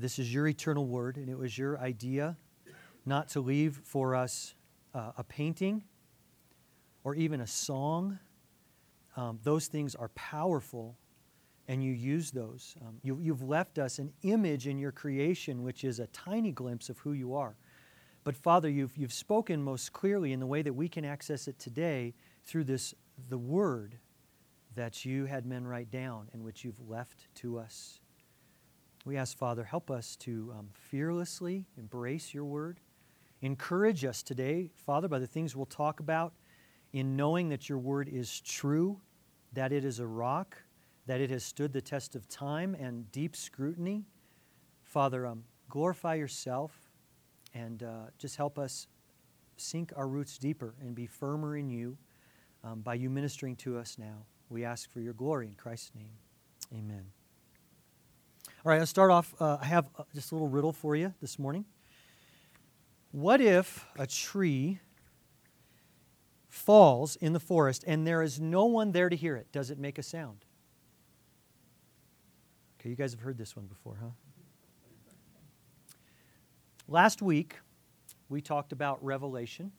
This is your eternal word, and it was your idea not to leave for us uh, a painting or even a song. Um, those things are powerful, and you use those. Um, you, you've left us an image in your creation, which is a tiny glimpse of who you are. But Father, you've, you've spoken most clearly in the way that we can access it today through this, the word that you had men write down and which you've left to us. We ask, Father, help us to um, fearlessly embrace your word. Encourage us today, Father, by the things we'll talk about, in knowing that your word is true, that it is a rock, that it has stood the test of time and deep scrutiny. Father, um, glorify yourself and uh, just help us sink our roots deeper and be firmer in you um, by you ministering to us now. We ask for your glory in Christ's name. Amen. All right, let's start off. Uh, I have uh, just a little riddle for you this morning. What if a tree falls in the forest and there is no one there to hear it? Does it make a sound? Okay, you guys have heard this one before, huh? Last week, we talked about Revelation.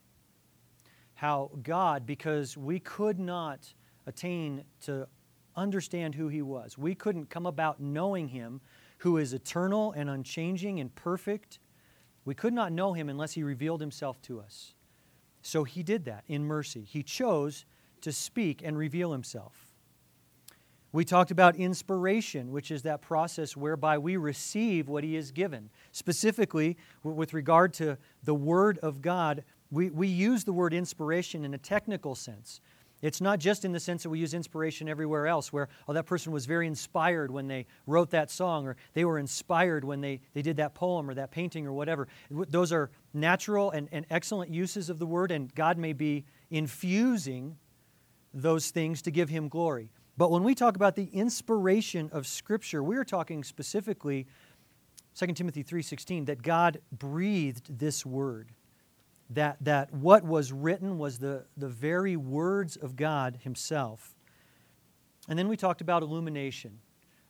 How God, because we could not attain to understand who He was, we couldn't come about knowing Him who is eternal and unchanging and perfect. We could not know him unless he revealed himself to us. So he did that in mercy. He chose to speak and reveal himself. We talked about inspiration, which is that process whereby we receive what he has given. Specifically, with regard to the Word of God, we, we use the word inspiration in a technical sense. It's not just in the sense that we use inspiration everywhere else, where, oh, that person was very inspired when they wrote that song, or they were inspired when they, they did that poem or that painting or whatever. Those are natural and, and excellent uses of the word, and God may be infusing those things to give Him glory. But when we talk about the inspiration of Scripture, we are talking specifically, 2 Timothy 3.16, that God breathed this word that, that what was written was the, the very words of God Himself. And then we talked about illumination.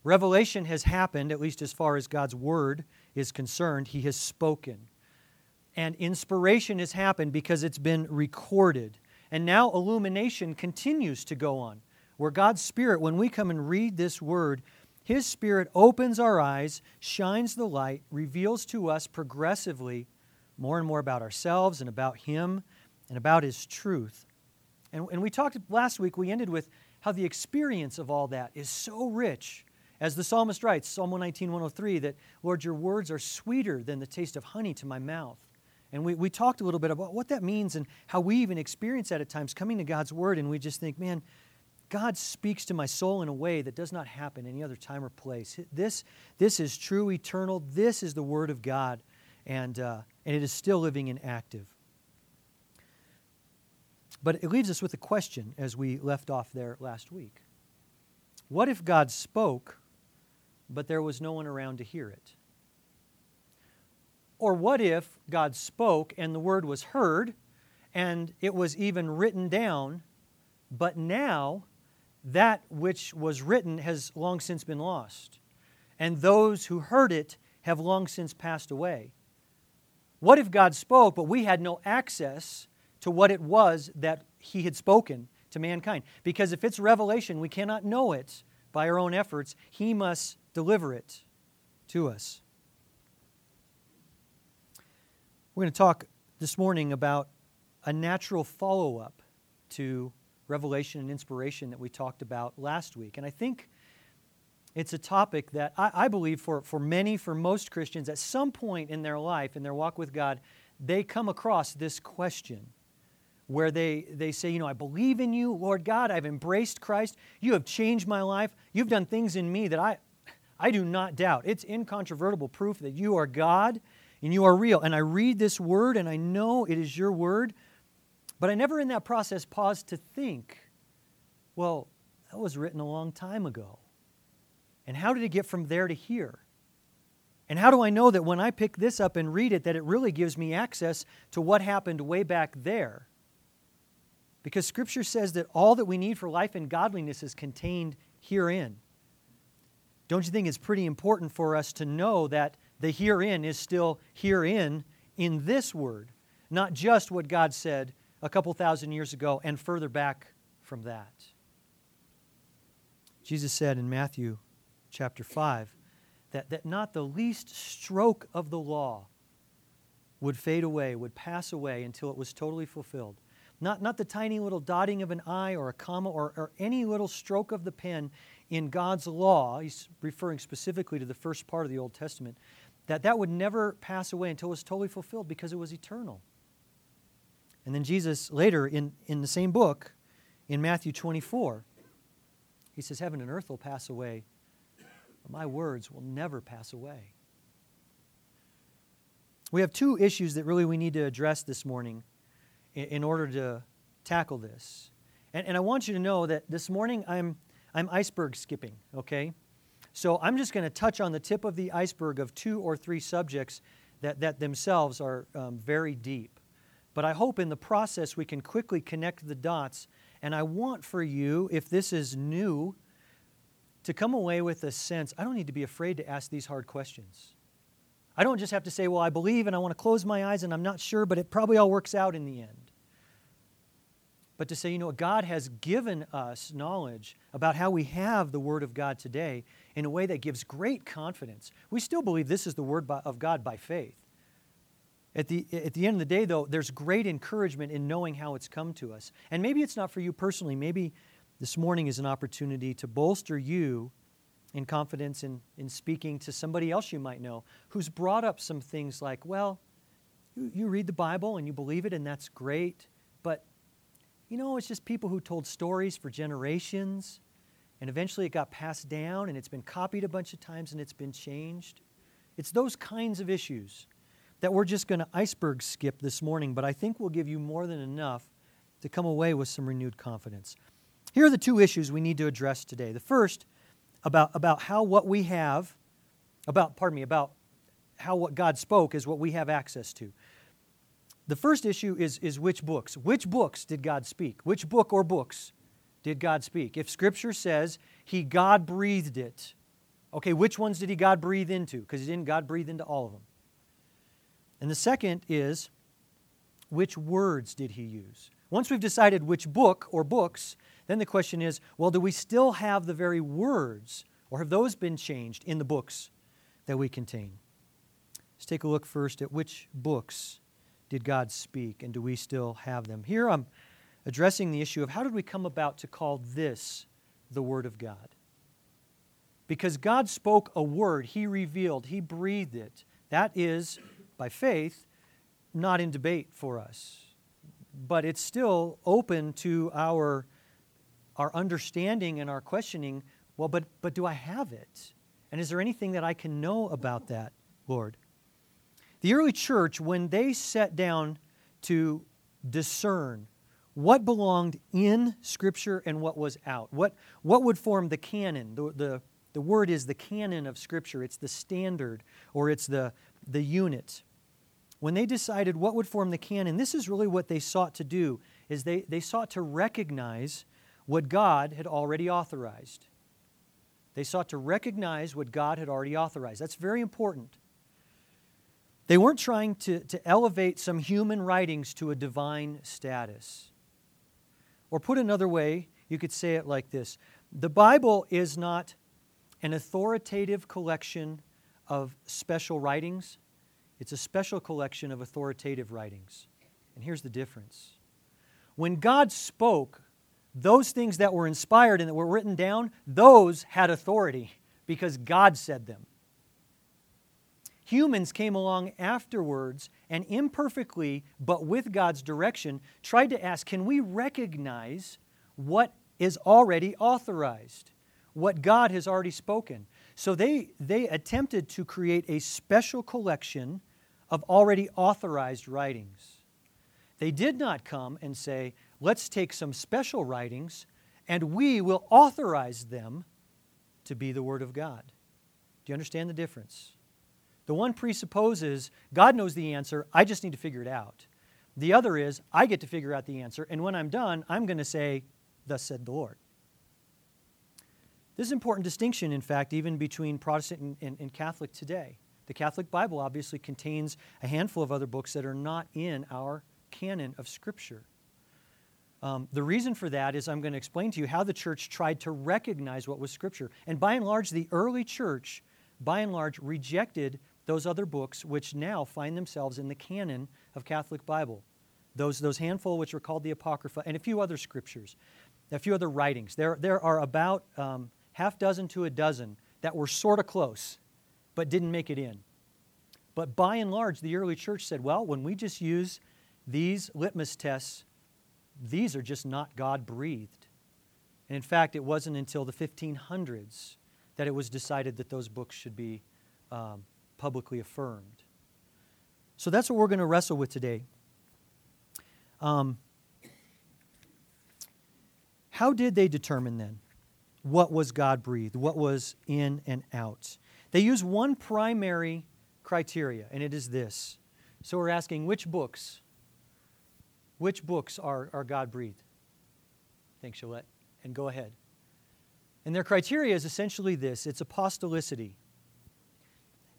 Revelation has happened, at least as far as God's Word is concerned. He has spoken. And inspiration has happened because it's been recorded. And now illumination continues to go on, where God's Spirit, when we come and read this Word, His Spirit opens our eyes, shines the light, reveals to us progressively more and more about ourselves and about Him and about His truth. And, and we talked last week, we ended with how the experience of all that is so rich. As the psalmist writes, Psalm 119, 103, that, Lord, your words are sweeter than the taste of honey to my mouth. And we, we talked a little bit about what that means and how we even experience that at times, coming to God's Word, and we just think, man, God speaks to my soul in a way that does not happen any other time or place. This, this is true, eternal. This is the Word of God. And, uh, and it is still living and active. But it leaves us with a question as we left off there last week. What if God spoke, but there was no one around to hear it? Or what if God spoke and the word was heard and it was even written down, but now that which was written has long since been lost, and those who heard it have long since passed away? What if God spoke, but we had no access to what it was that He had spoken to mankind? Because if it's revelation, we cannot know it by our own efforts. He must deliver it to us. We're going to talk this morning about a natural follow up to revelation and inspiration that we talked about last week. And I think it's a topic that I, I, believe for, for many, for most Christians, at some point in their life, in their walk with God, they come across this question where they, they say, You know, I believe in you, Lord God. I've embraced Christ. You have changed my life. You've done things in me that I, I do not doubt. It's incontrovertible proof that you are God and you are real. And I read this word and I know it is your word, but I never in that process pause to think, Well, that was written a long time ago. And how did it get from there to here? And how do I know that when I pick this up and read it, that it really gives me access to what happened way back there? Because Scripture says that all that we need for life and godliness is contained herein. Don't you think it's pretty important for us to know that the herein is still herein in this word, not just what God said a couple thousand years ago and further back from that. Jesus said in Matthew chapter 5 that, that not the least stroke of the law would fade away, would pass away until it was totally fulfilled. Not, not the tiny little dotting of an I or a comma or, or any little stroke of the pen in God's law. He's referring specifically to the first part of the Old Testament. That that would never pass away until it was totally fulfilled because it was eternal. And then Jesus, later in, in the same book, in Matthew 24, he says, Heaven and earth will pass away, my words will never pass away. We have two issues that really we need to address this morning in, order to tackle this. And, and I want you to know that this morning I'm, I'm iceberg skipping, okay? So I'm just going to touch on the tip of the iceberg of two or three subjects that, that themselves are um, very deep. But I hope in the process we can quickly connect the dots. And I want for you, if this is new, to come away with a sense I don't need to be afraid to ask these hard questions. I don't just have to say, well, I believe and I want to close my eyes and I'm not sure, but it probably all works out in the end. But to say, you know, God has given us knowledge about how we have the Word of God today in a way that gives great confidence. We still believe this is the Word of God by faith. At the, at the end of the day, though, there's great encouragement in knowing how it's come to us. And maybe it's not for you personally. Maybe this morning is an opportunity to bolster you in confidence in, in speaking to somebody else you might know who's brought up some things like, well, you, you read the Bible and you believe it, and that's great, but you know, it's just people who told stories for generations, and eventually it got passed down and it's been copied a bunch of times and it's been changed. It's those kinds of issues that we're just going to iceberg skip this morning, but I think we'll give you more than enough to come away with some renewed confidence. Here are the two issues we need to address today. The first about, about how what we have, about, pardon me, about how what God spoke is what we have access to. The first issue is, is which books. Which books did God speak? Which book or books did God speak? If Scripture says He God breathed it, okay, which ones did He God breathe into? Because He didn't God breathe into all of them. And the second is which words did He use? Once we've decided which book or books, then the question is well, do we still have the very words, or have those been changed in the books that we contain? Let's take a look first at which books did God speak, and do we still have them? Here I'm addressing the issue of how did we come about to call this the Word of God? Because God spoke a word, He revealed, He breathed it. That is, by faith, not in debate for us. But it's still open to our our understanding and our questioning well, but, but do I have it? And is there anything that I can know about that, Lord? The early church, when they sat down to discern what belonged in Scripture and what was out, what, what would form the canon, the, the, the word is the canon of Scripture, it's the standard or it's the, the unit. When they decided what would form the canon, this is really what they sought to do, is they, they sought to recognize what God had already authorized. They sought to recognize what God had already authorized. That's very important. They weren't trying to, to elevate some human writings to a divine status. Or put another way, you could say it like this The Bible is not an authoritative collection of special writings, it's a special collection of authoritative writings. And here's the difference. When God spoke, those things that were inspired and that were written down, those had authority because God said them. Humans came along afterwards and imperfectly, but with God's direction, tried to ask can we recognize what is already authorized, what God has already spoken? So they, they attempted to create a special collection of already authorized writings. They did not come and say, let's take some special writings and we will authorize them to be the Word of God. Do you understand the difference? The one presupposes God knows the answer, I just need to figure it out. The other is, I get to figure out the answer, and when I'm done, I'm going to say, Thus said the Lord. This is an important distinction, in fact, even between Protestant and, and, and Catholic today. The Catholic Bible obviously contains a handful of other books that are not in our canon of Scripture. Um, the reason for that is I'm going to explain to you how the church tried to recognize what was Scripture. And by and large, the early church, by and large, rejected those other books which now find themselves in the canon of Catholic Bible. Those, those handful which are called the Apocrypha, and a few other scriptures, a few other writings. There, there are about um, half dozen to a dozen that were sort of close, but didn't make it in. But by and large, the early church said, well, when we just use these litmus tests, these are just not God breathed. And in fact, it wasn't until the 1500s that it was decided that those books should be um, publicly affirmed. So that's what we're going to wrestle with today. Um, how did they determine then what was God breathed, what was in and out? They use one primary criteria, and it is this. So we're asking which books, which books are, are God breathed? Thanks, Gillette. And go ahead. And their criteria is essentially this it's apostolicity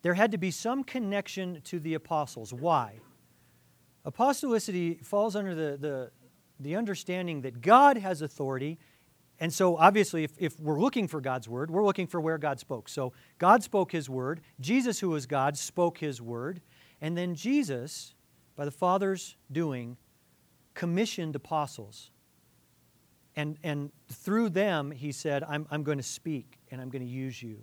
there had to be some connection to the apostles. Why? Apostolicity falls under the, the, the understanding that God has authority. And so, obviously, if, if we're looking for God's word, we're looking for where God spoke. So, God spoke his word. Jesus, who was God, spoke his word. And then Jesus, by the Father's doing, commissioned apostles. And, and through them, he said, I'm, I'm going to speak and I'm going to use you.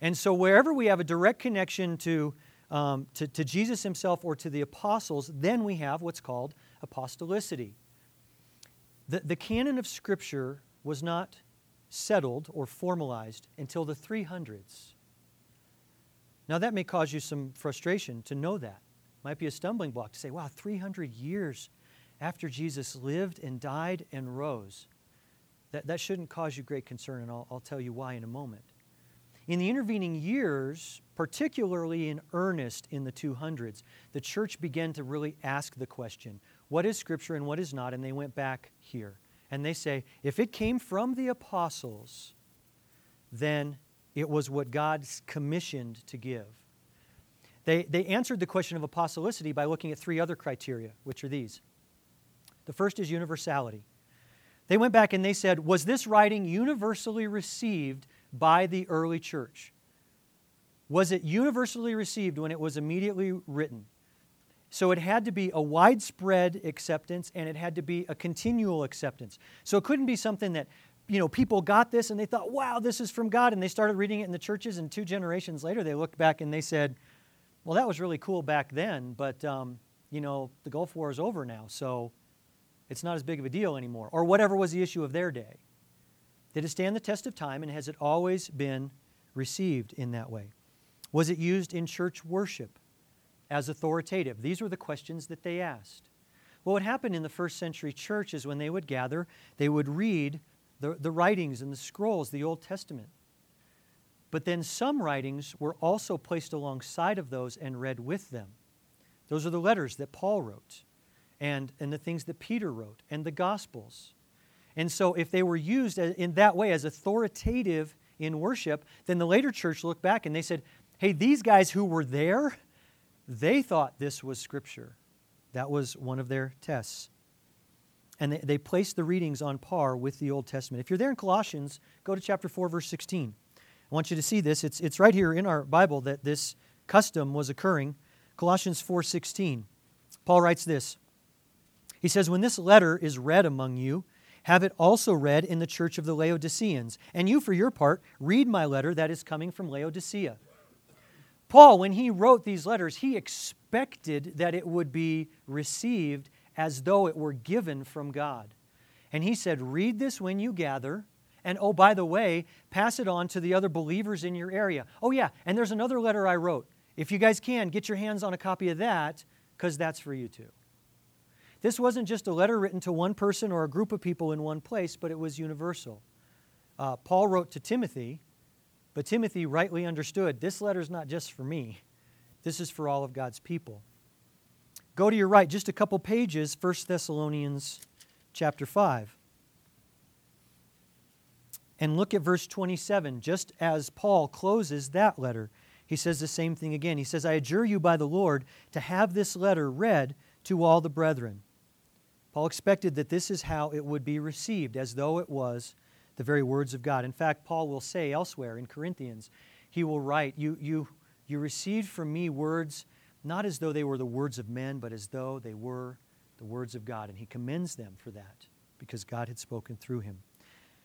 And so, wherever we have a direct connection to, um, to, to, Jesus himself or to the apostles, then we have what's called apostolicity. The, the canon of Scripture was not settled or formalized until the 300s. Now, that may cause you some frustration to know that. Might be a stumbling block to say, wow, 300 years after Jesus lived and died and rose. That, that shouldn't cause you great concern, and I'll, I'll tell you why in a moment. In the intervening years, particularly in earnest in the 200s, the church began to really ask the question what is Scripture and what is not? And they went back here. And they say, if it came from the apostles, then it was what God's commissioned to give. They, they answered the question of apostolicity by looking at three other criteria, which are these. The first is universality. They went back and they said, Was this writing universally received by the early church? Was it universally received when it was immediately written? So it had to be a widespread acceptance and it had to be a continual acceptance. So it couldn't be something that, you know, people got this and they thought, wow, this is from God, and they started reading it in the churches, and two generations later they looked back and they said, well, that was really cool back then, but, um, you know, the Gulf War is over now, so it's not as big of a deal anymore, or whatever was the issue of their day. Did it stand the test of time, and has it always been received in that way? Was it used in church worship as authoritative? These were the questions that they asked. What happened in the first century church is when they would gather, they would read the, the writings and the scrolls, the Old Testament. But then some writings were also placed alongside of those and read with them. Those are the letters that Paul wrote, and, and the things that Peter wrote, and the Gospels. And so, if they were used in that way as authoritative in worship, then the later church looked back and they said, hey, these guys who were there, they thought this was Scripture. That was one of their tests. And they, they placed the readings on par with the Old Testament. If you're there in Colossians, go to chapter 4, verse 16. I want you to see this. It's, it's right here in our Bible that this custom was occurring. Colossians 4:16. Paul writes this. He says, "When this letter is read among you, have it also read in the church of the Laodiceans. And you, for your part, read my letter that is coming from Laodicea. Paul, when he wrote these letters, he expected that it would be received as though it were given from God. And he said, Read this when you gather. And oh, by the way, pass it on to the other believers in your area. Oh, yeah, and there's another letter I wrote. If you guys can, get your hands on a copy of that, because that's for you too. This wasn't just a letter written to one person or a group of people in one place, but it was universal. Uh, Paul wrote to Timothy, but Timothy rightly understood this letter is not just for me, this is for all of God's people. Go to your right, just a couple pages, 1 Thessalonians chapter 5. And look at verse 27, just as Paul closes that letter. he says the same thing again. He says, I adjure you by the Lord to have this letter read to all the brethren. Paul expected that this is how it would be received, as though it was the very words of God. In fact, Paul will say elsewhere in Corinthians, he will write, You, you, you received from me words not as though they were the words of men, but as though they were the words of God. And he commends them for that because God had spoken through him.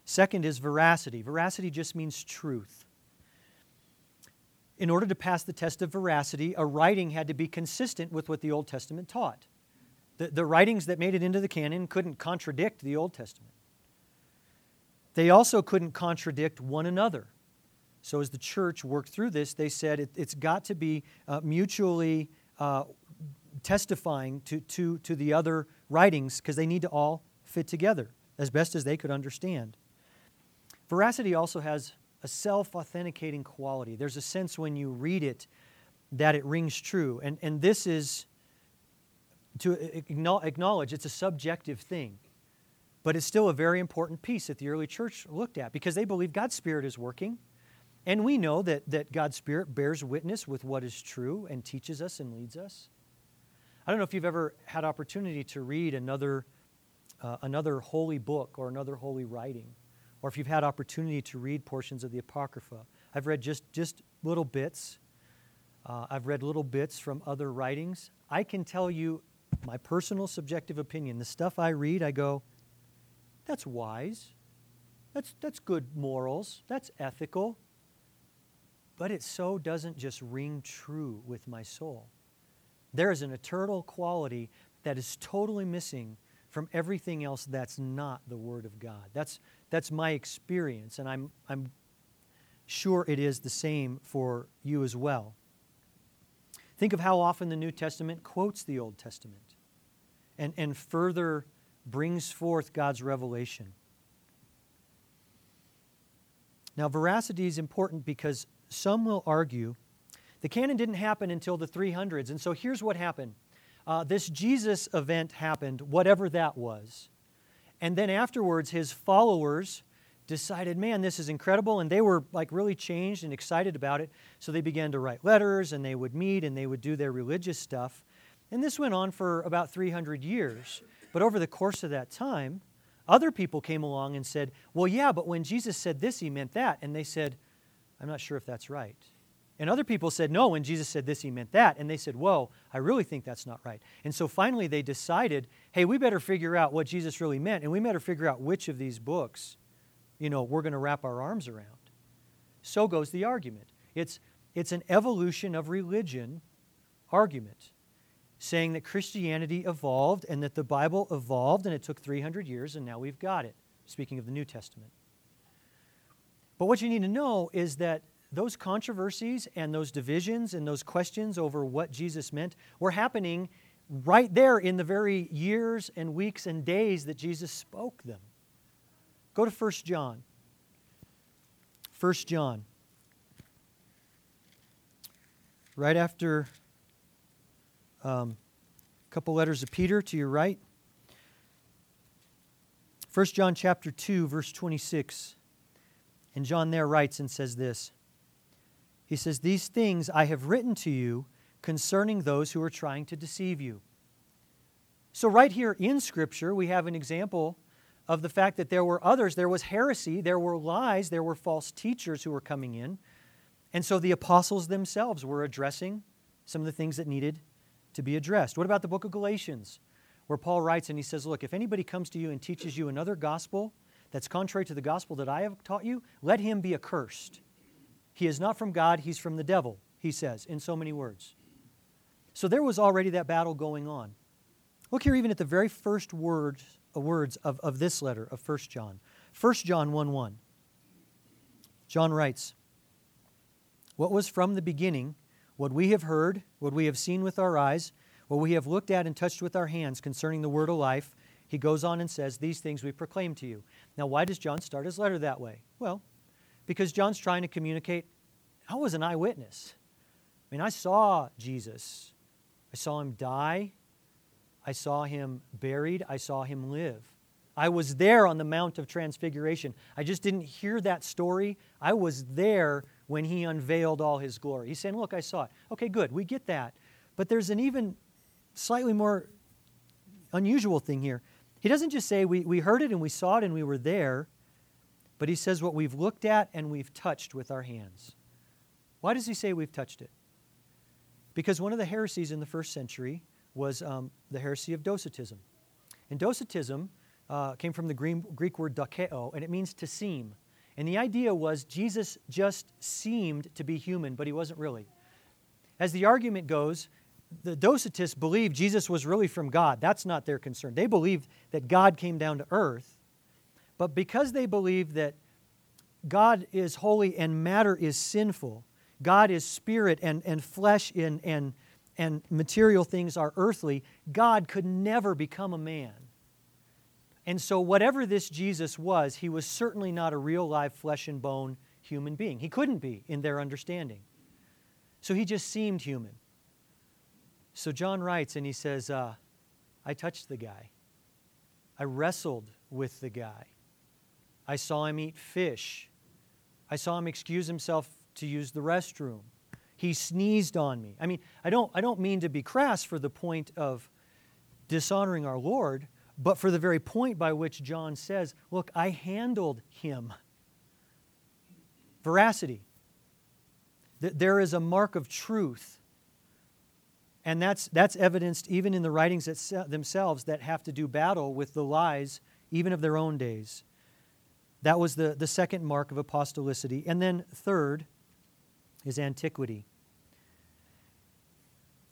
Second is veracity. Veracity just means truth. In order to pass the test of veracity, a writing had to be consistent with what the Old Testament taught. The, the writings that made it into the canon couldn't contradict the Old Testament. They also couldn't contradict one another. So, as the church worked through this, they said it, has got to be uh, mutually uh, testifying to, to, to the other writings because they need to all fit together as best as they could understand. Veracity also has a self authenticating quality. There's a sense when you read it that it rings true. And, and this is to acknowledge it's a subjective thing. But it's still a very important piece that the early church looked at because they believe God's Spirit is working. And we know that, that God's Spirit bears witness with what is true and teaches us and leads us. I don't know if you've ever had opportunity to read another, uh, another holy book or another holy writing, or if you've had opportunity to read portions of the Apocrypha. I've read just, just little bits. Uh, I've read little bits from other writings. I can tell you my personal subjective opinion. The stuff I read, I go, that's wise. That's, that's good morals. That's ethical but it so doesn't just ring true with my soul. There is an eternal quality that is totally missing from everything else that's not the Word of God. That's, that's my experience, and I'm, I'm sure it is the same for you as well. Think of how often the New Testament quotes the Old Testament and, and further brings forth God's revelation. Now, veracity is important because some will argue the canon didn't happen until the 300s. And so here's what happened uh, this Jesus event happened, whatever that was. And then afterwards, his followers decided, man, this is incredible. And they were like really changed and excited about it. So they began to write letters and they would meet and they would do their religious stuff. And this went on for about 300 years. But over the course of that time, other people came along and said, well, yeah, but when Jesus said this, he meant that. And they said, I'm not sure if that's right. And other people said, no, when Jesus said this, he meant that. And they said, whoa, I really think that's not right. And so finally they decided, hey, we better figure out what Jesus really meant, and we better figure out which of these books, you know, we're going to wrap our arms around. So goes the argument. It's, it's an evolution of religion argument, saying that Christianity evolved and that the Bible evolved, and it took 300 years, and now we've got it, speaking of the New Testament. But what you need to know is that those controversies and those divisions and those questions over what Jesus meant were happening right there in the very years and weeks and days that Jesus spoke them. Go to 1 John. 1 John. Right after um, a couple letters of Peter to your right. 1 John chapter 2 verse 26. And John there writes and says this He says, These things I have written to you concerning those who are trying to deceive you. So, right here in Scripture, we have an example of the fact that there were others. There was heresy, there were lies, there were false teachers who were coming in. And so the apostles themselves were addressing some of the things that needed to be addressed. What about the book of Galatians, where Paul writes and he says, Look, if anybody comes to you and teaches you another gospel that's contrary to the gospel that I have taught you, let him be accursed. He is not from God, he's from the devil, he says in so many words. So there was already that battle going on. Look here, even at the very first words, uh, words of, of this letter of 1 John. 1 John 1 1. John writes, What was from the beginning, what we have heard, what we have seen with our eyes, what we have looked at and touched with our hands concerning the word of life, he goes on and says, These things we proclaim to you. Now, why does John start his letter that way? Well, because John's trying to communicate, I was an eyewitness. I mean, I saw Jesus. I saw him die. I saw him buried. I saw him live. I was there on the Mount of Transfiguration. I just didn't hear that story. I was there when he unveiled all his glory. He's saying, Look, I saw it. Okay, good. We get that. But there's an even slightly more unusual thing here. He doesn't just say, we, we heard it and we saw it and we were there, but he says what we've looked at and we've touched with our hands. Why does he say we've touched it? Because one of the heresies in the first century was um, the heresy of Docetism. And Docetism uh, came from the Greek word dokeo, and it means to seem. And the idea was Jesus just seemed to be human, but he wasn't really. As the argument goes, the Docetists believed Jesus was really from God. That's not their concern. They believed that God came down to earth. But because they believed that God is holy and matter is sinful, God is spirit and, and flesh and, and, and material things are earthly, God could never become a man. And so, whatever this Jesus was, he was certainly not a real, live, flesh and bone human being. He couldn't be in their understanding. So, he just seemed human. So, John writes and he says, uh, I touched the guy. I wrestled with the guy. I saw him eat fish. I saw him excuse himself to use the restroom. He sneezed on me. I mean, I don't, I don't mean to be crass for the point of dishonoring our Lord, but for the very point by which John says, Look, I handled him. Veracity. There is a mark of truth. And that's, that's evidenced even in the writings themselves that have to do battle with the lies, even of their own days. That was the, the second mark of apostolicity. And then, third, is antiquity.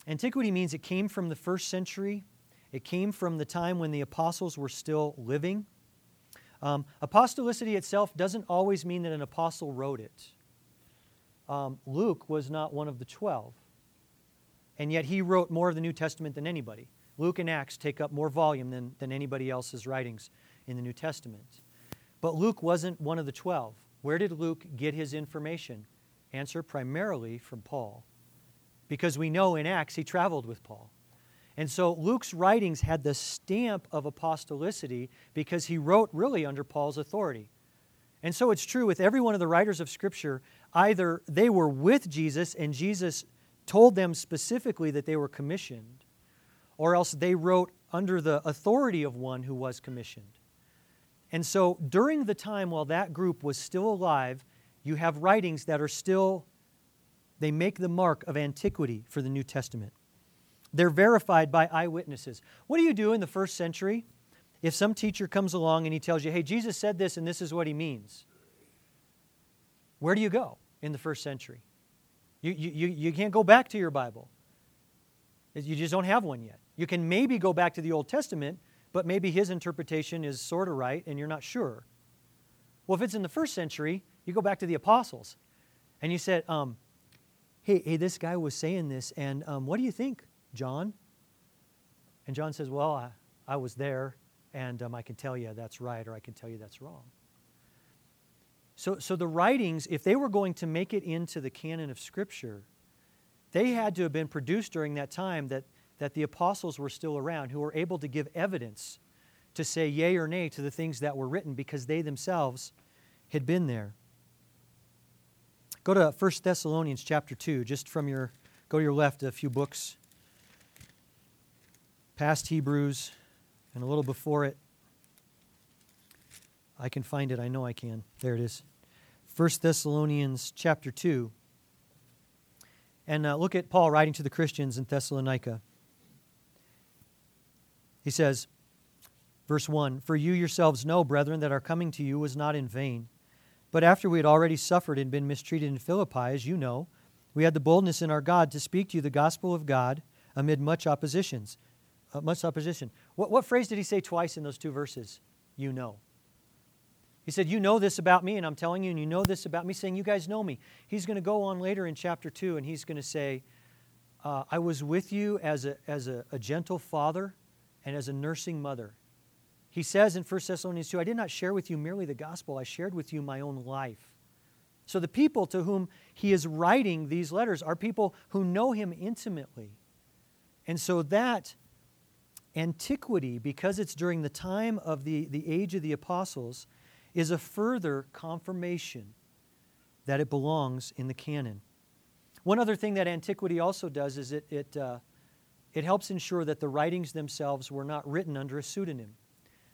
Antiquity means it came from the first century it came from the time when the apostles were still living. Um, apostolicity itself doesn't always mean that an apostle wrote it. Um, Luke was not one of the twelve, and yet he wrote more of the New Testament than anybody. Luke and Acts take up more volume than, than anybody else's writings in the New Testament. But Luke wasn't one of the twelve. Where did Luke get his information? Answer primarily from Paul. Because we know in Acts he traveled with Paul. And so Luke's writings had the stamp of apostolicity because he wrote really under Paul's authority. And so it's true with every one of the writers of Scripture, either they were with Jesus and Jesus told them specifically that they were commissioned, or else they wrote under the authority of one who was commissioned. And so during the time while that group was still alive, you have writings that are still, they make the mark of antiquity for the New Testament. They're verified by eyewitnesses. What do you do in the first century if some teacher comes along and he tells you, hey, Jesus said this and this is what he means? Where do you go in the first century? You, you, you can't go back to your Bible. You just don't have one yet. You can maybe go back to the Old Testament, but maybe his interpretation is sort of right and you're not sure. Well, if it's in the first century, you go back to the apostles and you said, um, hey, hey, this guy was saying this, and um, what do you think? John? And John says, Well, I, I was there, and um, I can tell you that's right, or I can tell you that's wrong. So, so the writings, if they were going to make it into the canon of Scripture, they had to have been produced during that time that, that the apostles were still around, who were able to give evidence to say yea or nay to the things that were written because they themselves had been there. Go to 1 Thessalonians chapter 2, just from your, go to your left a few books past Hebrews and a little before it. I can find it. I know I can. There it is. 1 Thessalonians chapter 2. And uh, look at Paul writing to the Christians in Thessalonica. He says, verse 1 For you yourselves know, brethren, that our coming to you was not in vain. But after we had already suffered and been mistreated in Philippi, as you know, we had the boldness in our God to speak to you the gospel of God amid much oppositions uh, much opposition. What, what phrase did he say twice in those two verses? You know. He said, You know this about me, and I'm telling you, and you know this about me, saying, You guys know me. He's going to go on later in chapter 2, and he's going to say, uh, I was with you as, a, as a, a gentle father and as a nursing mother. He says in 1 Thessalonians 2, I did not share with you merely the gospel, I shared with you my own life. So the people to whom he is writing these letters are people who know him intimately. And so that antiquity, because it's during the time of the, the age of the apostles, is a further confirmation that it belongs in the canon. One other thing that antiquity also does is it, it, uh, it helps ensure that the writings themselves were not written under a pseudonym.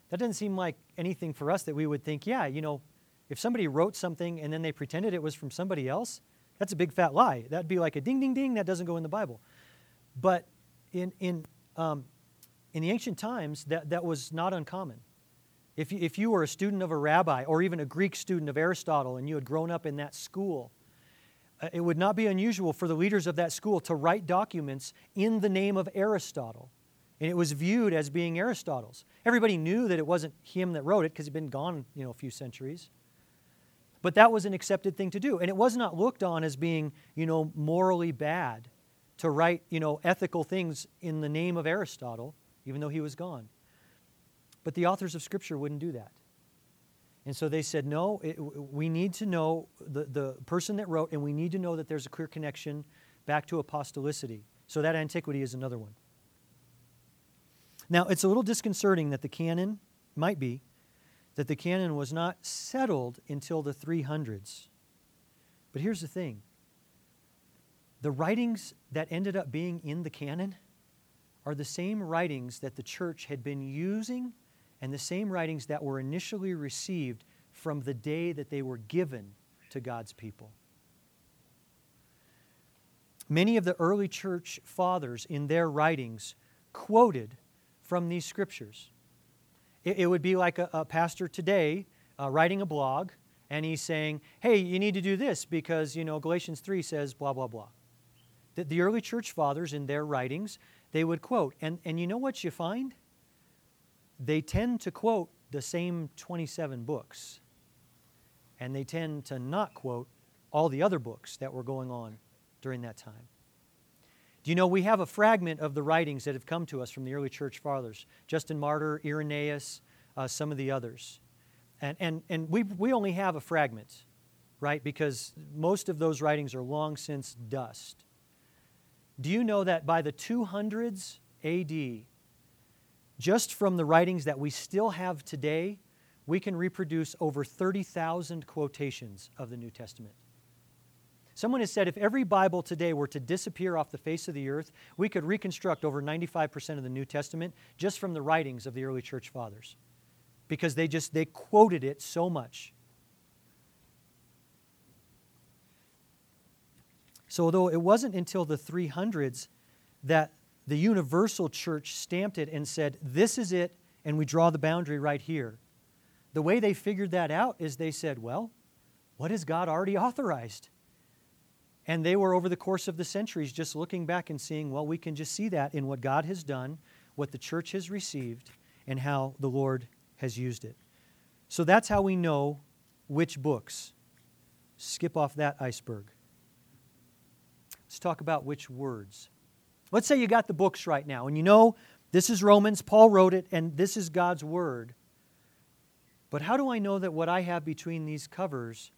That doesn't seem like anything for us that we would think, yeah, you know, if somebody wrote something and then they pretended it was from somebody else, that's a big fat lie. That'd be like a ding, ding, ding, that doesn't go in the Bible. But in, in, um, in the ancient times, that, that was not uncommon. If you, if you were a student of a rabbi or even a Greek student of Aristotle and you had grown up in that school, uh, it would not be unusual for the leaders of that school to write documents in the name of Aristotle. And it was viewed as being Aristotle's. Everybody knew that it wasn't him that wrote it because he'd been gone you know, a few centuries. But that was an accepted thing to do. And it was not looked on as being, you know, morally bad to write, you know, ethical things in the name of Aristotle, even though he was gone. But the authors of Scripture wouldn't do that. And so they said, no, it, we need to know the, the person that wrote, and we need to know that there's a clear connection back to apostolicity. So that antiquity is another one. Now, it's a little disconcerting that the canon, might be, that the canon was not settled until the 300s. But here's the thing the writings that ended up being in the canon are the same writings that the church had been using and the same writings that were initially received from the day that they were given to God's people. Many of the early church fathers in their writings quoted from these scriptures. It, it would be like a, a pastor today uh, writing a blog and he's saying, hey, you need to do this because, you know, Galatians 3 says blah, blah, blah. The, the early church fathers in their writings, they would quote. And, and you know what you find? they tend to quote the same 27 books, and they tend to not quote all the other books that were going on during that time. Do you know we have a fragment of the writings that have come to us from the early church fathers Justin Martyr, Irenaeus, uh, some of the others. And, and, and we, we only have a fragment, right? Because most of those writings are long since dust. Do you know that by the 200s AD, just from the writings that we still have today, we can reproduce over 30,000 quotations of the New Testament. Someone has said if every Bible today were to disappear off the face of the earth, we could reconstruct over 95% of the New Testament just from the writings of the early church fathers because they just they quoted it so much. So although it wasn't until the 300s that the universal church stamped it and said, This is it, and we draw the boundary right here. The way they figured that out is they said, Well, what has God already authorized? And they were over the course of the centuries just looking back and seeing, well, we can just see that in what God has done, what the church has received, and how the Lord has used it. So that's how we know which books. Skip off that iceberg. Let's talk about which words. Let's say you got the books right now, and you know this is Romans, Paul wrote it, and this is God's Word. But how do I know that what I have between these covers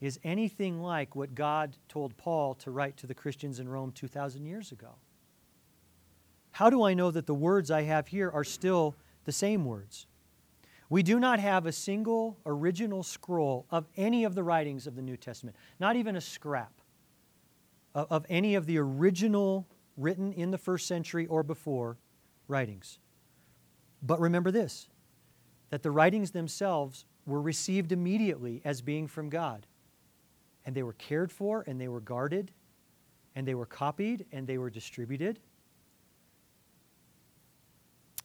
is anything like what God told Paul to write to the Christians in Rome 2,000 years ago? How do I know that the words I have here are still the same words? We do not have a single original scroll of any of the writings of the New Testament, not even a scrap of, any of the original written in the first century or before writings. But remember this that the writings themselves were received immediately as being from God. And they were cared for, and they were guarded, and they were copied, and they were distributed.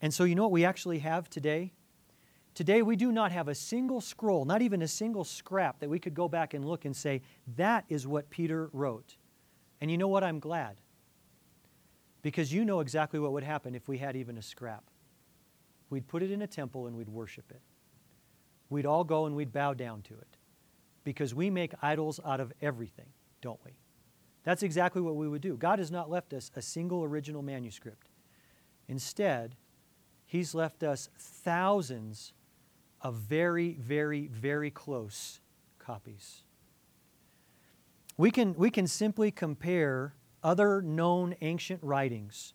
And so, you know what we actually have today? Today, we do not have a single scroll, not even a single scrap that we could go back and look and say, that is what Peter wrote. And you know what? I'm glad. Because you know exactly what would happen if we had even a scrap. We'd put it in a temple and we'd worship it. We'd all go and we'd bow down to it. Because we make idols out of everything, don't we? That's exactly what we would do. God has not left us a single original manuscript. Instead, He's left us thousands of very, very, very close copies. We can, we can simply compare other known ancient writings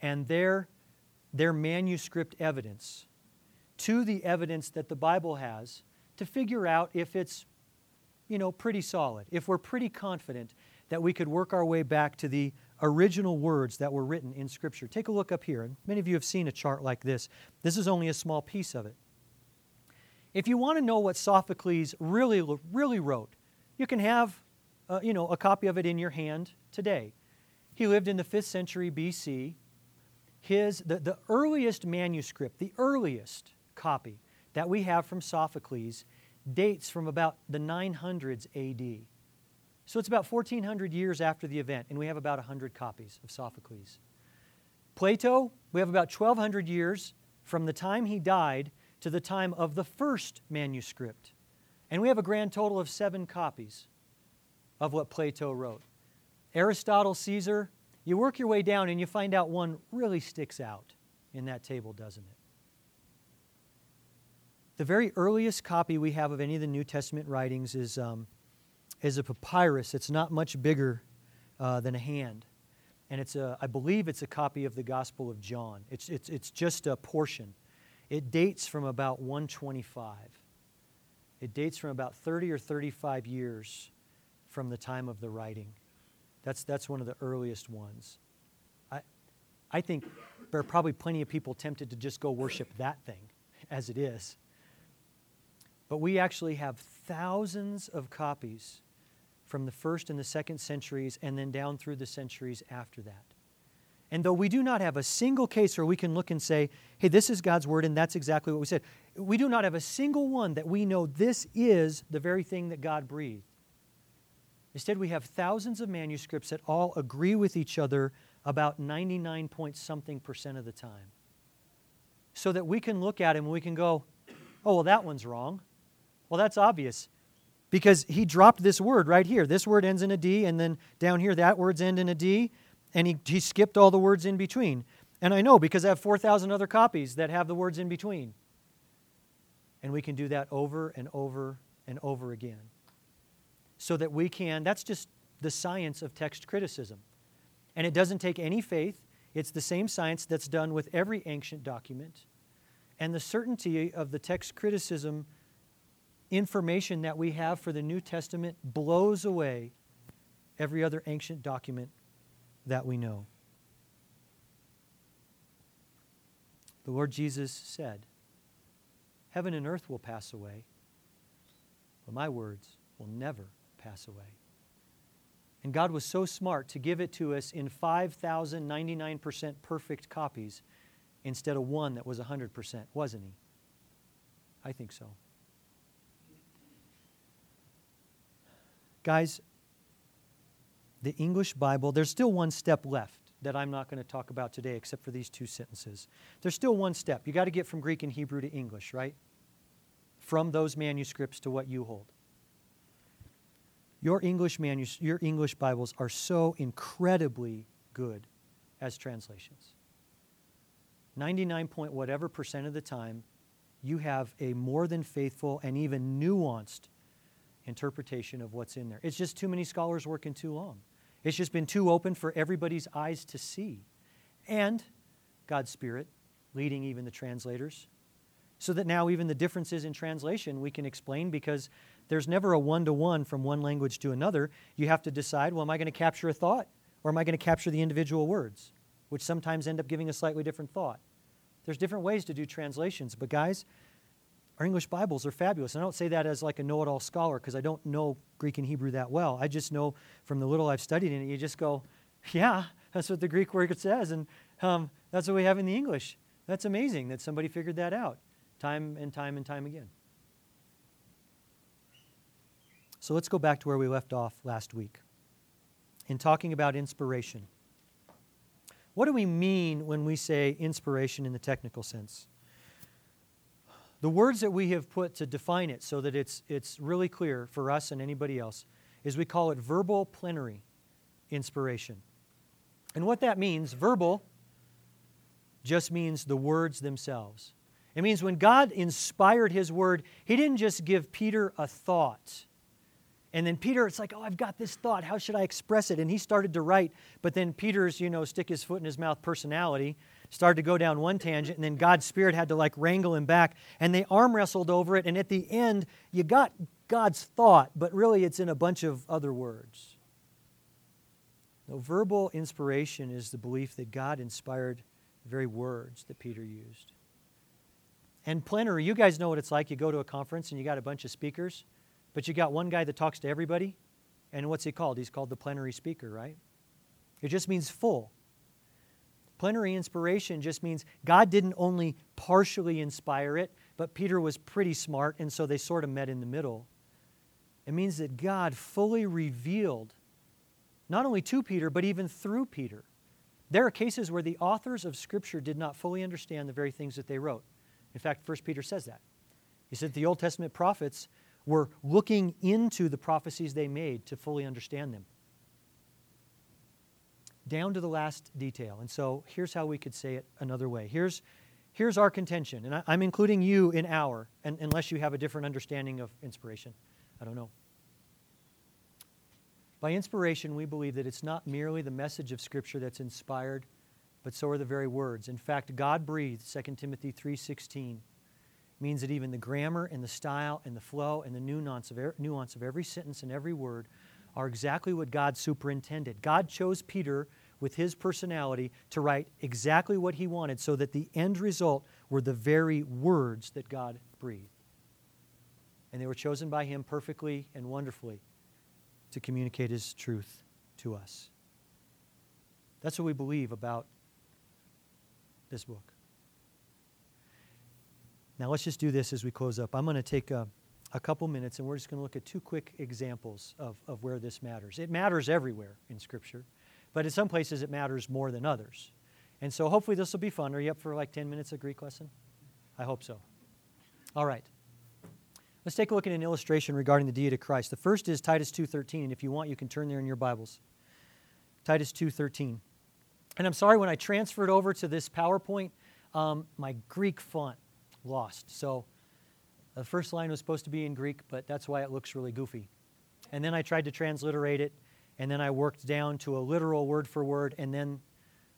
and their, their manuscript evidence to the evidence that the Bible has to figure out if it's you know, pretty solid, if we're pretty confident that we could work our way back to the original words that were written in Scripture. Take a look up here. And many of you have seen a chart like this. This is only a small piece of it. If you want to know what Sophocles really, really wrote, you can have uh, you know, a copy of it in your hand today. He lived in the 5th century BC. His, the, the earliest manuscript, the earliest copy that we have from Sophocles dates from about the 900s AD. So it's about 1400 years after the event, and we have about 100 copies of Sophocles. Plato, we have about 1200 years from the time he died to the time of the first manuscript. And we have a grand total of seven copies of what Plato wrote. Aristotle, Caesar, you work your way down and you find out one really sticks out in that table, doesn't it? The very earliest copy we have of any of the New Testament writings is, um, is a papyrus. It's not much bigger uh, than a hand. And it's a, I believe it's a copy of the Gospel of John. It's, it's, it's just a portion. It dates from about 125. It dates from about 30 or 35 years from the time of the writing. That's, that's one of the earliest ones. I, I think there are probably plenty of people tempted to just go worship that thing as it is. But we actually have thousands of copies from the first and the second centuries and then down through the centuries after that. And though we do not have a single case where we can look and say, hey, this is God's word and that's exactly what we said, we do not have a single one that we know this is the very thing that God breathed. Instead, we have thousands of manuscripts that all agree with each other about 99 point something percent of the time. So that we can look at him and we can go, oh, well, that one's wrong. Well, that's obvious because he dropped this word right here. This word ends in a D, and then down here, that word's end in a D, and he, he skipped all the words in between. And I know because I have 4,000 other copies that have the words in between. And we can do that over and over and over again so that we can, that's just the science of text criticism. And it doesn't take any faith, it's the same science that's done with every ancient document. And the certainty of the text criticism information that we have for the New Testament blows away every other ancient document that we know. The Lord Jesus said, Heaven and earth will pass away, but my words will never pass away. And God was so smart to give it to us in 5,099% perfect copies instead of one that was 100%, wasn't He? I think so. Guys, the English Bible, there's still one step left that I'm not going to talk about today except for these two sentences. There's still one step. You got to get from Greek and Hebrew to English, right? From those manuscripts to what you hold. Your English, manus- your English Bibles are so incredibly good as translations. 99 point whatever percent of the time, you have a more than faithful and even nuanced interpretation of what's in there. It's just too many scholars working too long. It's just been too open for everybody's eyes to see. And God's Spirit leading even the translators. So that now, even the differences in translation we can explain because there's never a one to one from one language to another. You have to decide well, am I going to capture a thought or am I going to capture the individual words, which sometimes end up giving a slightly different thought? There's different ways to do translations, but guys, our English Bibles are fabulous. And I don't say that as like a know it all scholar because I don't know Greek and Hebrew that well. I just know from the little I've studied in it, you just go, yeah, that's what the Greek word says. And um, that's what we have in the English. That's amazing that somebody figured that out time and time and time again. So let's go back to where we left off last week in talking about inspiration. What do we mean when we say inspiration in the technical sense? The words that we have put to define it so that it's, it's really clear for us and anybody else is we call it verbal plenary inspiration. And what that means, verbal, just means the words themselves. It means when God inspired His word, He didn't just give Peter a thought And then Peter, it's like, oh, I've got this thought. How should I express it? And he started to write. But then Peter's, you know, stick his foot in his mouth personality started to go down one tangent. And then God's Spirit had to like wrangle him back. And they arm wrestled over it. And at the end, you got God's thought, but really it's in a bunch of other words. No, verbal inspiration is the belief that God inspired the very words that Peter used. And plenary, you guys know what it's like. You go to a conference and you got a bunch of speakers, but you got one guy that talks to everybody. And what's he called? He's called the plenary speaker, right? It just means full. Plenary inspiration just means God didn't only partially inspire it, but Peter was pretty smart, and so they sort of met in the middle. It means that God fully revealed, not only to Peter, but even through Peter. There are cases where the authors of Scripture did not fully understand the very things that they wrote. In fact, 1 Peter says that. He said the Old Testament prophets were looking into the prophecies they made to fully understand them. Down to the last detail. And so here's how we could say it another way. Here's, here's our contention, and I, am including you in our, and, unless you have a different understanding of inspiration. I don't know. By inspiration, we believe that it's not merely the message of Scripture that's inspired, but so are the very words. In fact, God breathed, 2 Timothy 3:16, means that even the grammar and the style and the flow and the nuance of, er- nuance of every sentence and every word are exactly what God superintended. God chose Peter with his personality to write exactly what he wanted so that the end result were the very words that God breathed. And they were chosen by him perfectly and wonderfully to communicate his truth to us. That's what we believe about this book. Now, let's just do this as we close up. I'm going to take a, a couple minutes and we're just going to look at two quick examples of, of where this matters. It matters everywhere in Scripture, but in some places it matters more than others. And so hopefully this will be fun. Are you up for like 10 minutes of Greek lesson? I hope so. All right. Let's take a look at an illustration regarding the deity of Christ. The first is Titus 2:13, and if you want you can turn there in your Bibles. Titus 2:13. And I'm sorry, when I transferred over to this PowerPoint, um, my Greek font lost. So the first line was supposed to be in Greek, but that's why it looks really goofy. And then I tried to transliterate it, and then I worked down to a literal word for word, and then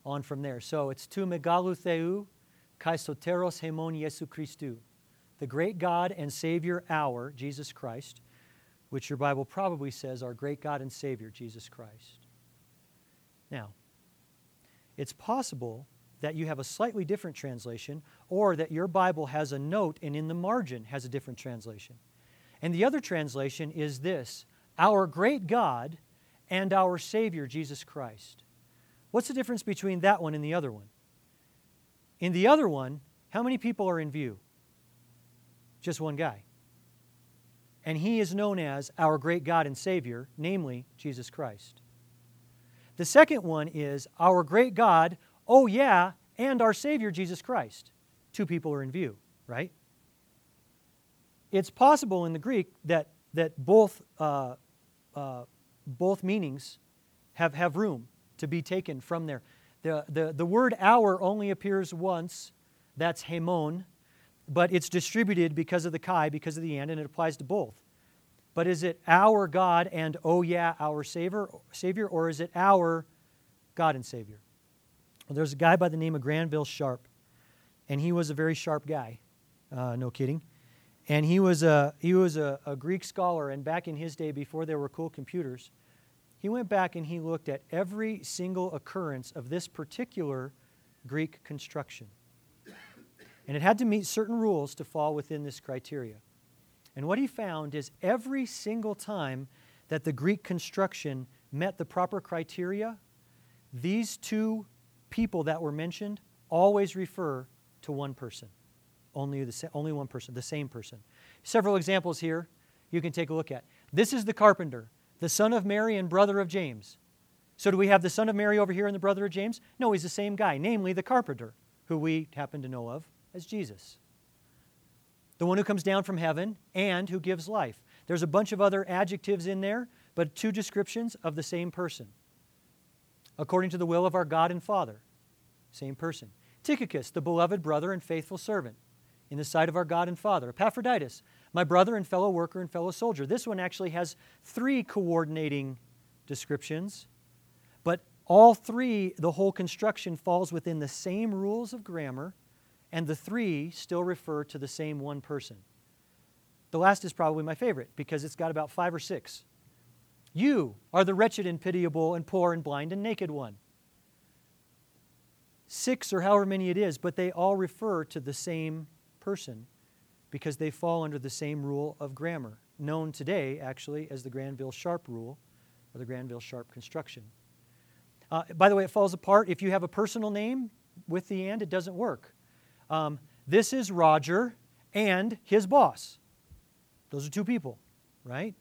on from there. So it's tu megalutheu kai soteros hemon Jesu Christu, the great God and Savior our, Jesus Christ, which your Bible probably says our great God and Savior, Jesus Christ. Now, it's possible that you have a slightly different translation or that your Bible has a note and in the margin has a different translation. And the other translation is this Our great God and our Savior, Jesus Christ. What's the difference between that one and the other one? In the other one, how many people are in view? Just one guy. And he is known as our great God and Savior, namely Jesus Christ. The second one is our great God, oh yeah, and our Savior, Jesus Christ. Two people are in view, right? It's possible in the Greek that, that both, uh, uh, both meanings have, have room to be taken from there. The, the, the word our only appears once, that's hemon, but it's distributed because of the kai, because of the and, and it applies to both. But is it our God and, oh yeah, our Savior, Savior or is it our God and Savior? Well, there's a guy by the name of Granville Sharp, and he was a very sharp guy. Uh, no kidding. And he was, a, he was a, a Greek scholar, and back in his day, before there were cool computers, he went back and he looked at every single occurrence of this particular Greek construction. And it had to meet certain rules to fall within this criteria. And what he found is every single time that the Greek construction met the proper criteria, these two people that were mentioned always refer to one person. Only, the, only one person, the same person. Several examples here you can take a look at. This is the carpenter, the son of Mary and brother of James. So, do we have the son of Mary over here and the brother of James? No, he's the same guy, namely the carpenter, who we happen to know of as Jesus the one who comes down from heaven, and who gives life. There's a bunch of other adjectives in there, but two descriptions of the same person. According to the will of our God and Father, same person. Tychicus, the beloved brother and faithful servant, in the sight of our God and Father. Epaphroditus, My brother and fellow worker and fellow soldier. This one actually has three coordinating descriptions, but all three, the whole construction falls within the same rules of grammar, and the three still refer to the same one person. The last is probably my favorite because it's got about five or six. You are the wretched and pitiable and poor and blind and naked one. Six or however many it is, but they all refer to the same person because they fall under the same rule of grammar, known today actually as the Granville Sharp rule or the Granville Sharp construction. Uh, by the way, it falls apart. If you have a personal name with the and, it doesn't work. Um, this is Roger and his boss. Those are two people, right?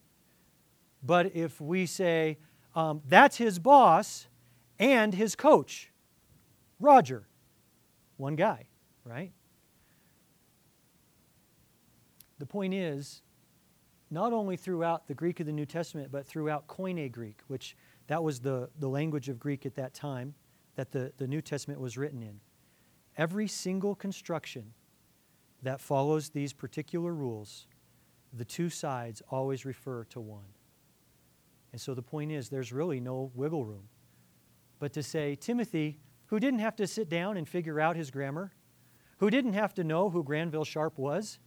But if we say, um, that's his boss and his coach, Roger, one guy, right? The point is, not only throughout the Greek of the New Testament, but throughout Koine Greek, which that was the, the language of Greek at that time that the, the New Testament was written in. Every single construction that follows these particular rules, the two sides always refer to one. And so the point is, there's really no wiggle room. But to say, Timothy, who didn't have to sit down and figure out his grammar, who didn't have to know who Granville Sharp was,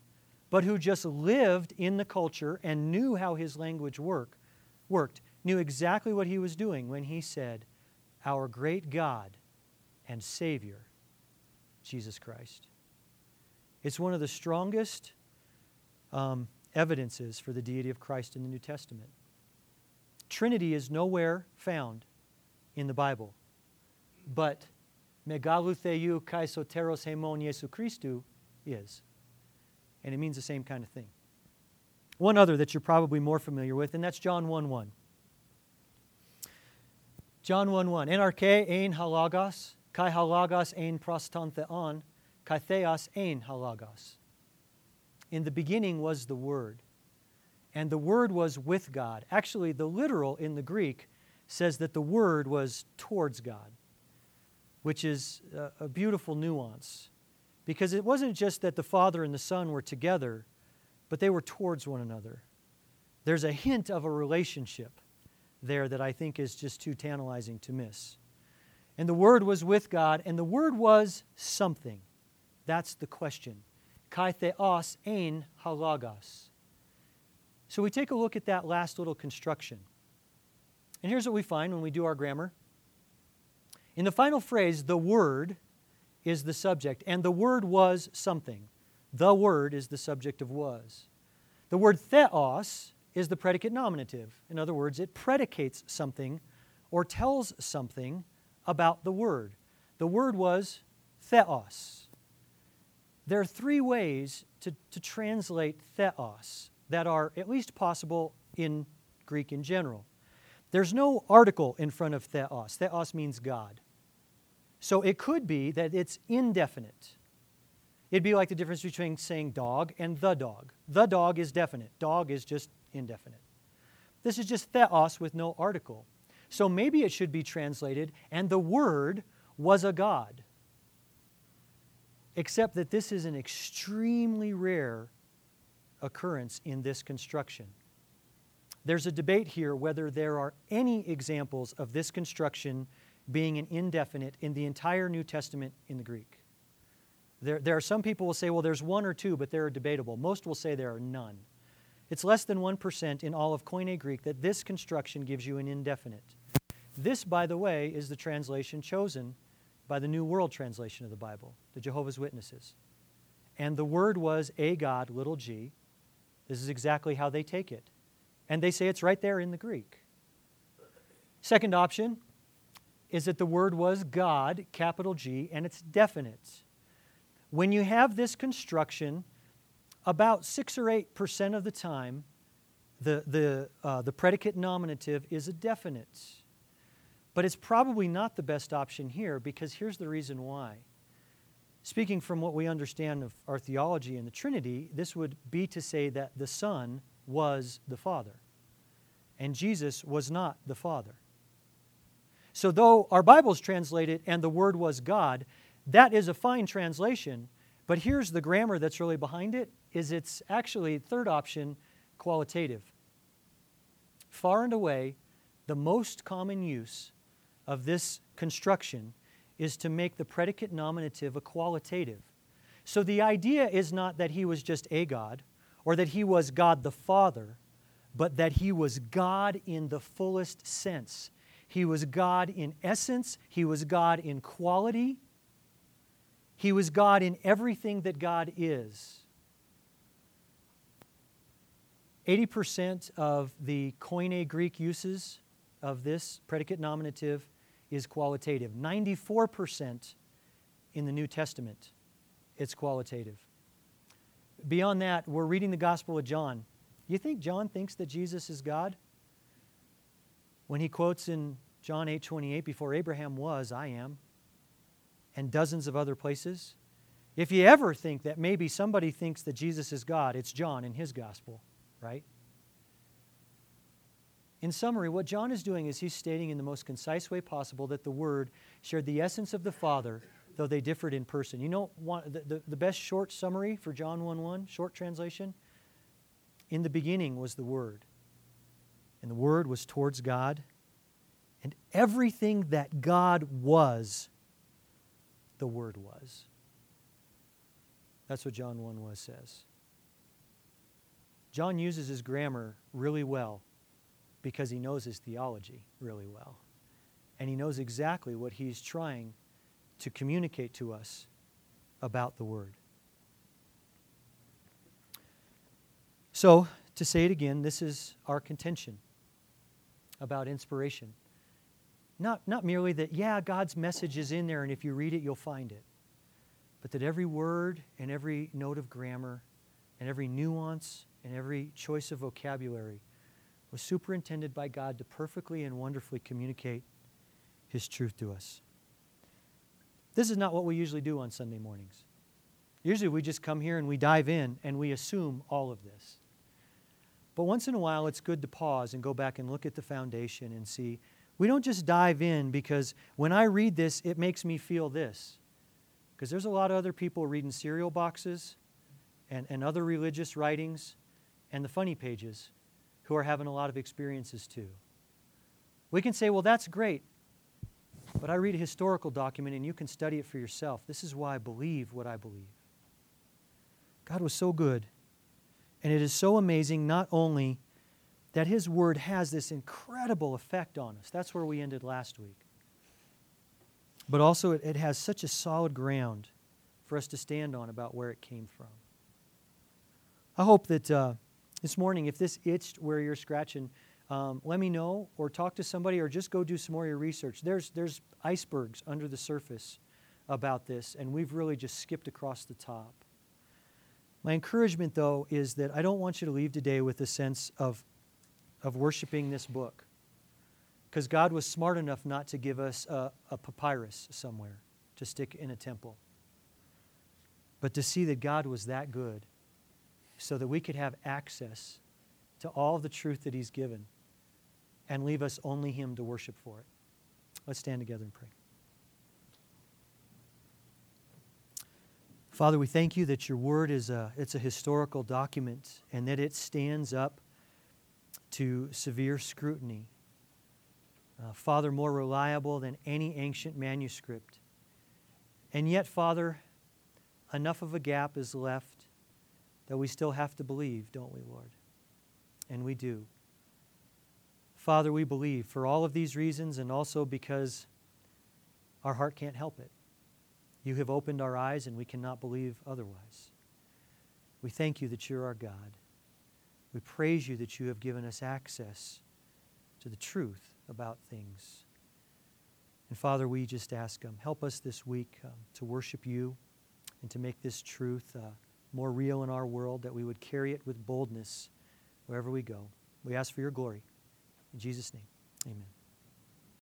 but who just lived in the culture and knew how his language work, worked, knew exactly what he was doing when he said, Our great God and Savior, Jesus Christ. It's one of the strongest um, evidences for the deity of Christ in the New Testament. Trinity is nowhere found in the Bible, but megalutheu kai soteros hemon Jesu Christu is. And it means the same kind of thing. One other that you're probably more familiar with, and that's John 1 1. John 1 1. Enarche ein halagos, kai halagos ein prostantheon, kai theos ein halagos. In the beginning was the Word, and the Word was with God. Actually, the literal in the Greek says that the Word was towards God, which is a, beautiful nuance because it wasn't just that the Father and the Son were together, but they were towards one another. There's a hint of a relationship there that I think is just too tantalizing to miss. And the Word was with God, and the Word was something. That's the question. Kai theos ein halagos. So we take a look at that last little construction. And here's what we find when we do our grammar. In the final phrase, the Word is the subject, and the Word was something. The Word is the subject of was. The word theos is the predicate nominative. In other words, it predicates something or tells something about the word. The word was theos. There are three ways to, to translate theos that are at least possible in Greek in general. There's no article in front of theos. Theos means God. So it could be that it's indefinite. It'd be like the difference between saying dog and the dog. The dog is definite, dog is just indefinite. This is just theos with no article. So maybe it should be translated, and the Word was a God. Except that this is an extremely rare occurrence in this construction. There's a debate here whether there are any examples of this construction being an indefinite in the entire New Testament in the Greek. There, there are some people will say, well, there's one or two, but they're debatable. Most will say there are none. It's less than 1% in all of Koine Greek that this construction gives you an indefinite. This, by the way, is the translation chosen by the New World Translation of the Bible, the Jehovah's Witnesses. And the word was a God, little g. This is exactly how they take it. And they say it's right there in the Greek. Second option is that the word was God, capital G, and it's definite. When you have this construction, about six or eight percent of the time, the, the, uh, the predicate nominative is a definite. But it's probably not the best option here because here's the reason why. Speaking from what we understand of our theology in the Trinity, this would be to say that the Son was the Father, and Jesus was not the Father. So, though our Bibles translate it and the Word was God, that is a fine translation, But here's the grammar that's really behind it is it's actually third option qualitative. Far and away, the most common use of this construction is to make the predicate nominative a qualitative. So the idea is not that he was just a God or that he was God the Father, but that he was God in the fullest sense. He was God in essence, he was God in quality, he was God in everything that God is. 80% of the Koine Greek uses of this predicate nominative is qualitative. 94% in the New Testament, it's qualitative. Beyond that, we're reading the Gospel of John. You think John thinks that Jesus is God? When he quotes in John 8 28, before Abraham was, I am, and dozens of other places. If you ever think that maybe somebody thinks that Jesus is God, it's John in his gospel, right? In summary, what John is doing is he's stating in the most concise way possible that the Word shared the essence of the Father, though they differed in person. You know, the, the, the best short summary for John 1 1, short translation? In the beginning was the Word, and the Word was towards God, and everything that God was, the Word was. That's what John 1 was says. John uses his grammar really well because he knows his theology really well. And he knows exactly what he's trying to communicate to us about the Word. So, to say it again, this is our contention about inspiration. Not, not merely that, yeah, God's message is in there, and if you read it, you'll find it, but that every word and every note of grammar and every nuance and every choice of vocabulary was superintended by God to perfectly and wonderfully communicate His truth to us. This is not what we usually do on Sunday mornings. Usually we just come here and we dive in and we assume all of this. But once in a while, it's good to pause and go back and look at the foundation and see. We don't just dive in because when I read this, it makes me feel this. Because there's a lot of other people reading cereal boxes and, and other religious writings and the funny pages who are having a lot of experiences too. We can say, well, that's great, but I read a historical document and you can study it for yourself. This is why I believe what I believe. God was so good, and it is so amazing not only that His Word has this incredible effect on us, that's where we ended last week, but also it, it has such a solid ground for us to stand on about where it came from. I hope that. Uh, this morning, if this itched where you're scratching, um, let me know or talk to somebody or just go do some more of your research. There's, there's icebergs under the surface about this, and we've really just skipped across the top. My encouragement, though, is that I don't want you to leave today with a sense of, of worshiping this book. Because God was smart enough not to give us a, a papyrus somewhere to stick in a temple, but to see that God was that good so that we could have access to all the truth that He's given and leave us only Him to worship for it. Let's stand together and pray. Father, we thank you that your word is a, it's a historical document and that it stands up to severe scrutiny. Uh, Father, more reliable than any ancient manuscript. And yet, Father, enough of a gap is left that we still have to believe, don't we, Lord? And we do. Father, we believe for all of these reasons and also because our heart can't help it. You have opened our eyes and we cannot believe otherwise. We thank you that you're our God. We praise you that you have given us access to the truth about things. And Father, we just ask, um, help us this week um, to worship you and to make this truth. Uh, more real in our world, that we would carry it with boldness wherever we go. We ask for your glory. In Jesus' name, amen.